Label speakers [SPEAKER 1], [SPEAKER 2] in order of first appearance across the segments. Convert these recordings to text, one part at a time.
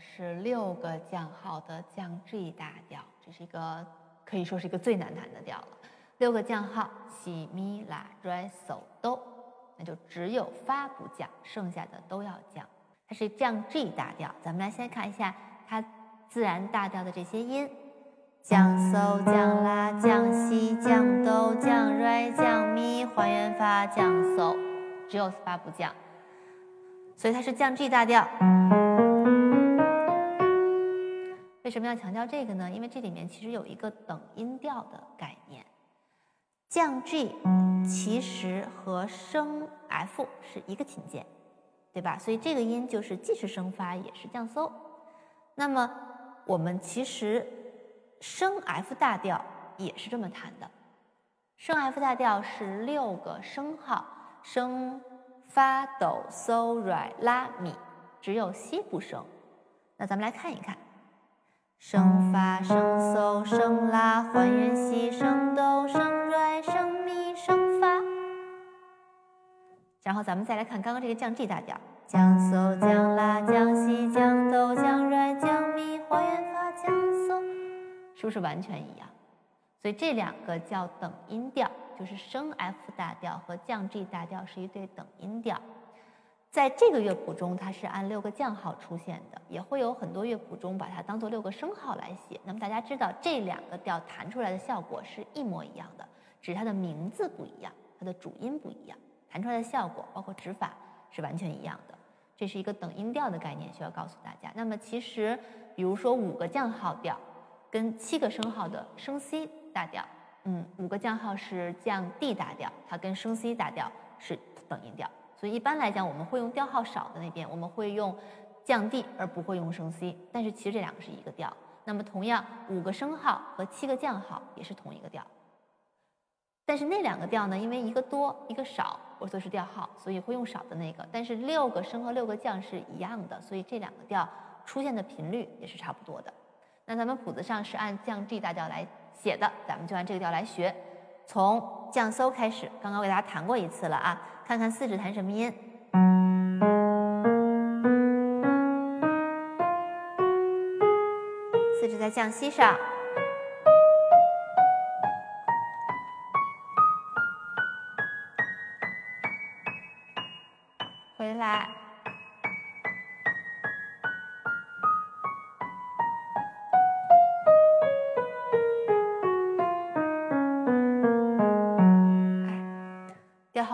[SPEAKER 1] 是六个降号的降 G 大调，这是一个可以说是一个最难弹的调了。六个降号，西咪拉瑞嗦哆，那就只有发不降，剩下的都要降。它是降 G 大调，咱们来先看一下它自然大调的这些音：降嗦、降拉、降西、降哆、降瑞、降咪、还原发、降嗦，只有发不降，所以它是降 G 大调。为什么要强调这个呢？因为这里面其实有一个等音调的概念。降 G 其实和升 F 是一个琴键，对吧？所以这个音就是既是升发也是降嗦。那么我们其实升 F 大调也是这么弹的。升 F 大调是六个升号，升发哆嗦来拉米，只有西不升。那咱们来看一看。升发升嗦升拉还原西升哆升瑞升咪升发，然后咱们再来看刚刚这个降 G 大调，降嗦降拉降西降哆降瑞降咪还原发降嗦，是不是完全一样？所以这两个叫等音调，就是升 F 大调和降 G 大调是一对等音调。在这个乐谱中，它是按六个降号出现的，也会有很多乐谱中把它当做六个升号来写。那么大家知道，这两个调弹出来的效果是一模一样的，只是它的名字不一样，它的主音不一样，弹出来的效果包括指法是完全一样的。这是一个等音调的概念，需要告诉大家。那么其实，比如说五个降号调跟七个升号的升 C 大调，嗯，五个降号是降 D 大调，它跟升 C 大调是等音调。所以一般来讲，我们会用调号少的那边，我们会用降 D，而不会用升 C。但是其实这两个是一个调。那么同样，五个升号和七个降号也是同一个调。但是那两个调呢，因为一个多一个少，我说是调号，所以会用少的那个。但是六个升和六个降是一样的，所以这两个调出现的频率也是差不多的。那咱们谱子上是按降 G 大调来写的，咱们就按这个调来学。从降嗦开始，刚刚给大家弹过一次了啊，看看四指弹什么音。四指在降西上，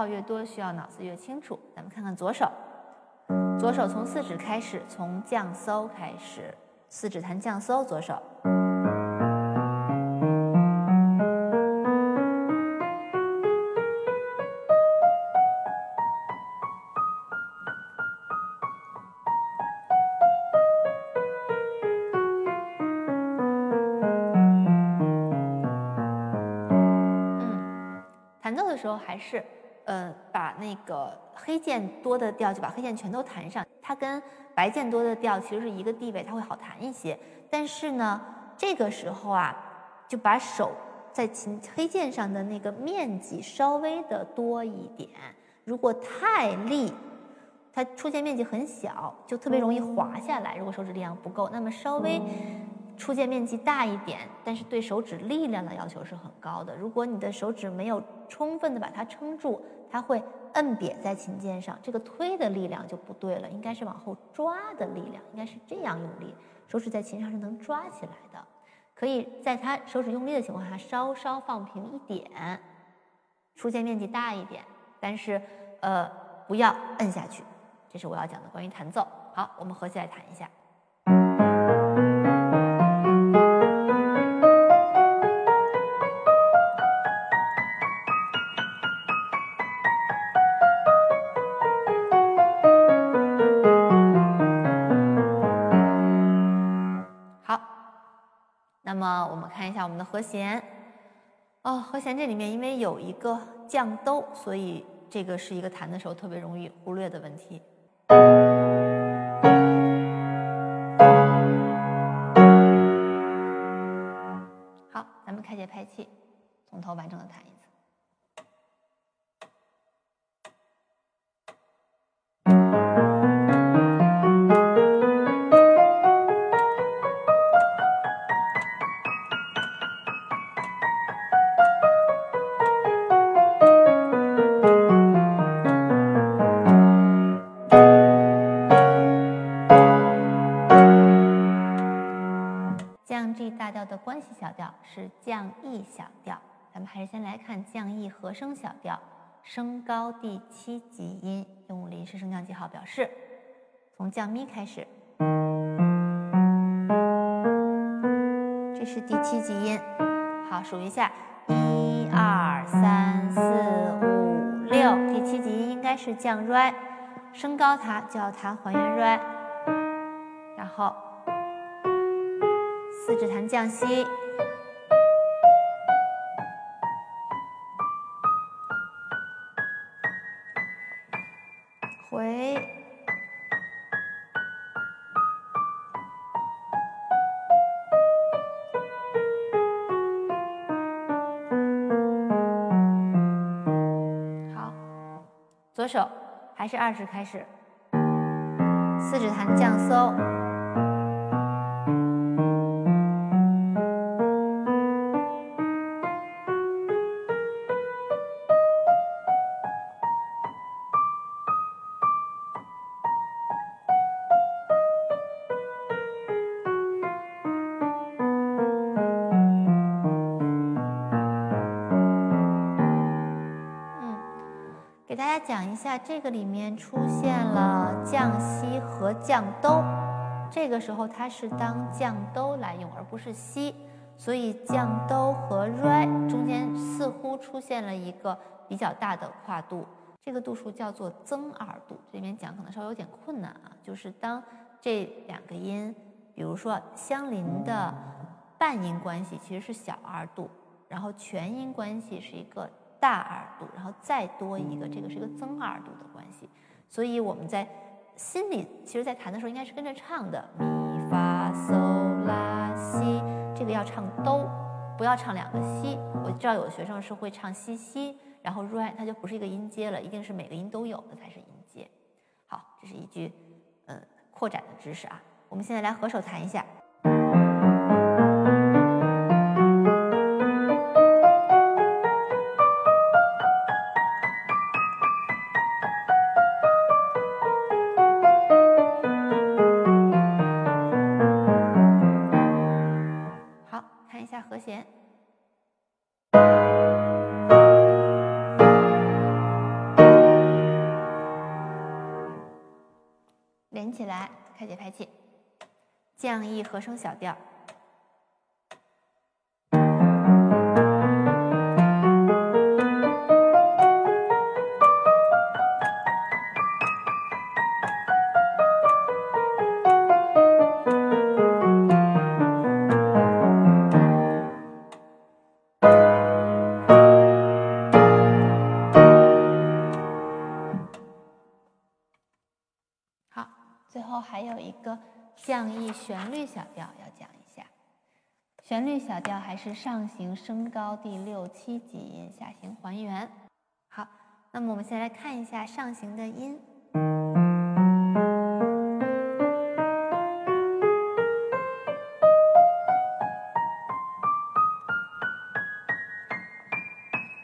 [SPEAKER 1] 号越多，需要脑子越清楚。咱们看看左手，左手从四指开始，从降嗦开始，四指弹降嗦，左手。嗯，弹奏的时候还是。呃，把那个黑键多的调就把黑键全都弹上，它跟白键多的调其实是一个地位，它会好弹一些。但是呢，这个时候啊，就把手在琴黑键上的那个面积稍微的多一点。如果太力，它出现面积很小，就特别容易滑下来。如果手指力量不够，那么稍微。出键面积大一点，但是对手指力量的要求是很高的。如果你的手指没有充分的把它撑住，它会摁瘪在琴键上，这个推的力量就不对了，应该是往后抓的力量，应该是这样用力，手指在琴上是能抓起来的。可以在他手指用力的情况下稍稍放平一点，出键面积大一点，但是呃不要摁下去。这是我要讲的关于弹奏。好，我们合起来弹一下。么我们看一下我们的和弦哦，和弦这里面因为有一个降哆，所以这个是一个弹的时候特别容易忽略的问题。好，咱们开节拍器，从头完整的弹一次。降 G 大调的关系小调是降 E 小调。咱们还是先来看降 E 和声小调，升高第七级音，用临时升降记号表示。从降咪开始，这是第七级音。好，数一下，一二三四五六，第七级应该是降 Re，升高它就要弹还原 Re，然后四指弹降西。回，好，左手还是二指开始，四指弹降搜。讲一下，这个里面出现了降西和降哆，这个时候它是当降哆来用，而不是西，所以降哆和 re 中间似乎出现了一个比较大的跨度，这个度数叫做增二度。这里面讲可能稍微有点困难啊，就是当这两个音，比如说相邻的半音关系其实是小二度，然后全音关系是一个。大二度，然后再多一个，这个是一个增二度的关系，所以我们在心里，其实，在弹的时候应该是跟着唱的，咪发嗦拉西，这个要唱哆，不要唱两个西。我知道有的学生是会唱西西，然后 re，它就不是一个音阶了，一定是每个音都有的才是音阶。好，这是一句嗯扩展的知识啊。我们现在来合手弹一下。连起来，开节拍器，降 E 和声小调。最后还有一个降 E 旋律小调要讲一下，旋律小调还是上行升高第六七级音，下行还原。好，那么我们先来看一下上行的音。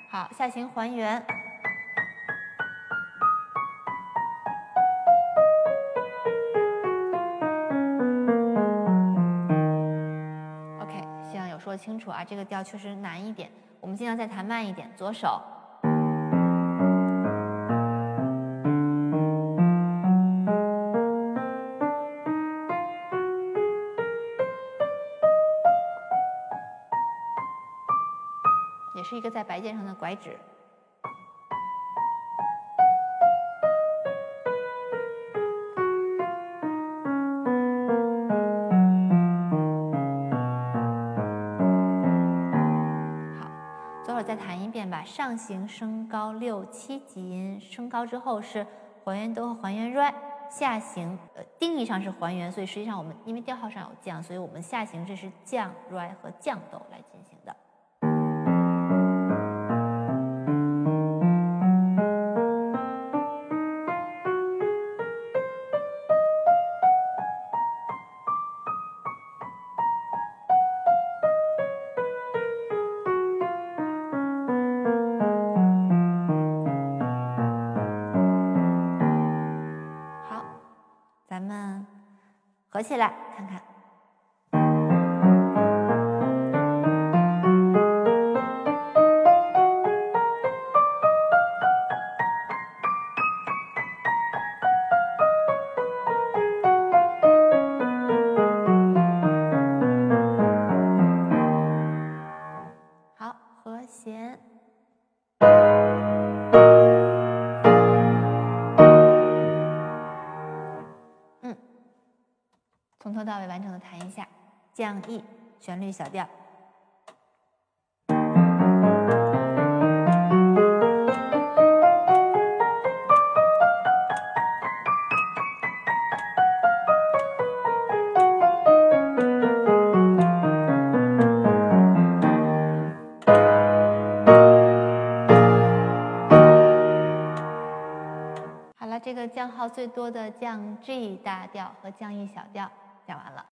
[SPEAKER 1] 好，下行还原。清楚啊，这个调确实难一点，我们尽量再弹慢一点。左手，也是一个在白键上的拐指。把。上行升高六七级音，升高之后是还原哆和还原 re。下行呃定义上是还原，所以实际上我们因为调号上有降，所以我们下行这是降 re 和降哆来进行的。咱们合起来看看。降 E 旋律小调。好了，这个降号最多的降 G 大调和降 E 小调。